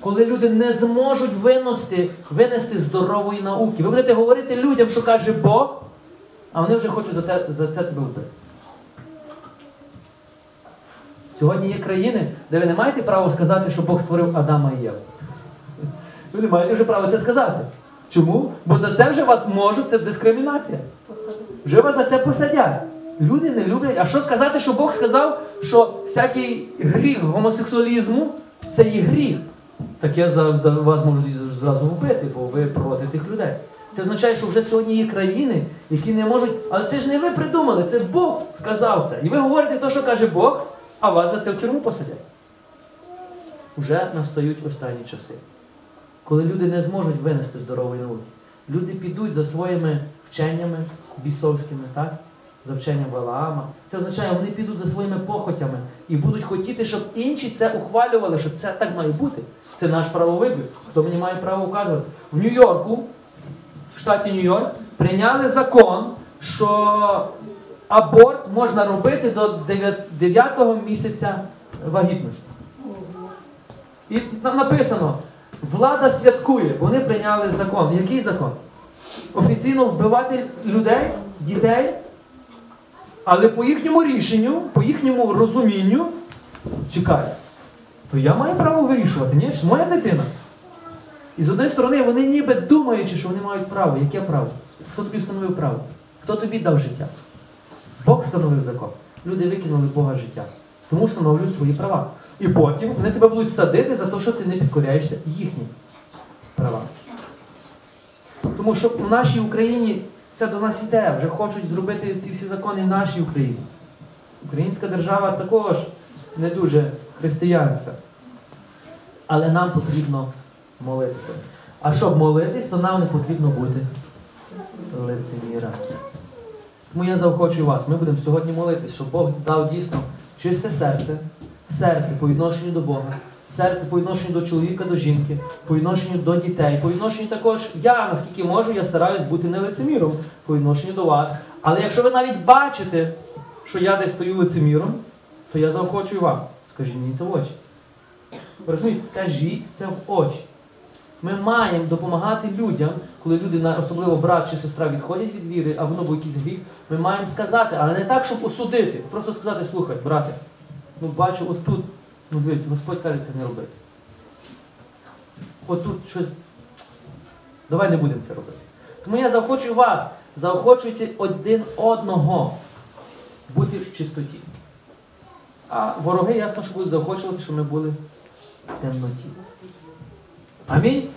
коли люди не зможуть винести, винести здорової науки. Ви будете говорити людям, що каже Бог, а вони вже хочуть за, те, за це тебе вбити. Сьогодні є країни, де ви не маєте права сказати, що Бог створив Адама і Єву. Ви не маєте вже права це сказати. Чому? Бо за це вже вас можуть, це дискримінація. Вже вас за це посадять. Люди не люблять. А що сказати, що Бог сказав, що всякий гріх гомосексуалізму це є гріх. Так я за, за вас можу зразу вбити, бо ви проти тих людей. Це означає, що вже сьогодні є країни, які не можуть. Але це ж не ви придумали, це Бог сказав це. І ви говорите те, що каже Бог, а вас за це в тюрму посадять. Уже настають останні часи. Коли люди не зможуть винести здорової науки. Люди підуть за своїми вченнями бісовськими, так? За вченням Валаама. Це означає, вони підуть за своїми похотями і будуть хотіти, щоб інші це ухвалювали, що це так має бути. Це наш правовибір. Хто мені має право указувати? В Нью-Йорку, в штаті Нью-Йорк, прийняли закон, що аборт можна робити до 9-го місяця вагітності. І на- написано, влада святкує, вони прийняли закон. Який закон? Офіційно вбивати людей, дітей, але по їхньому рішенню, по їхньому розумінню, чекай, то я маю право вирішувати, ні? Ж моя дитина. І з однієї сторони, вони ніби думаючи, що вони мають право. Яке право? Хто тобі встановив право? Хто тобі дав життя? Бог встановив закон. Люди викинули Бога життя. Тому встановлюють свої права. І потім вони тебе будуть садити за те, що ти не підкоряєшся їхнім правам. Тому що в нашій Україні це до нас іде. Вже хочуть зробити ці всі закони в нашій Україні. Українська держава також не дуже християнська. Але нам потрібно молитися. А щоб молитись, то нам не потрібно бути лицемірами. Тому я заохочую вас. Ми будемо сьогодні молитись, щоб Бог дав дійсно чисте серце, серце по відношенню до Бога, серце по відношенню до чоловіка, до жінки, по відношенню до дітей, по відношенню також я, наскільки можу, я стараюсь бути не лицеміром по відношенню до вас. Але якщо ви навіть бачите, що я десь стою лицеміром, то я заохочую вам. Скажіть мені це в очі. Розумієте, скажіть це в очі. Ми маємо допомагати людям, коли люди, особливо брат чи сестра, відходять від віри, а воно був якийсь гріх. Ми маємо сказати, але не так, щоб осудити. Просто сказати, слухай, брате, ну бачу, от тут, ну дивись, Господь каже, це не робити. От тут щось. Давай не будемо це робити. Тому я заохочую вас, заохочуйте один одного бути в чистоті. А вороги ясно, що будуть заохочувати, щоб ми були в темноті. Амінь.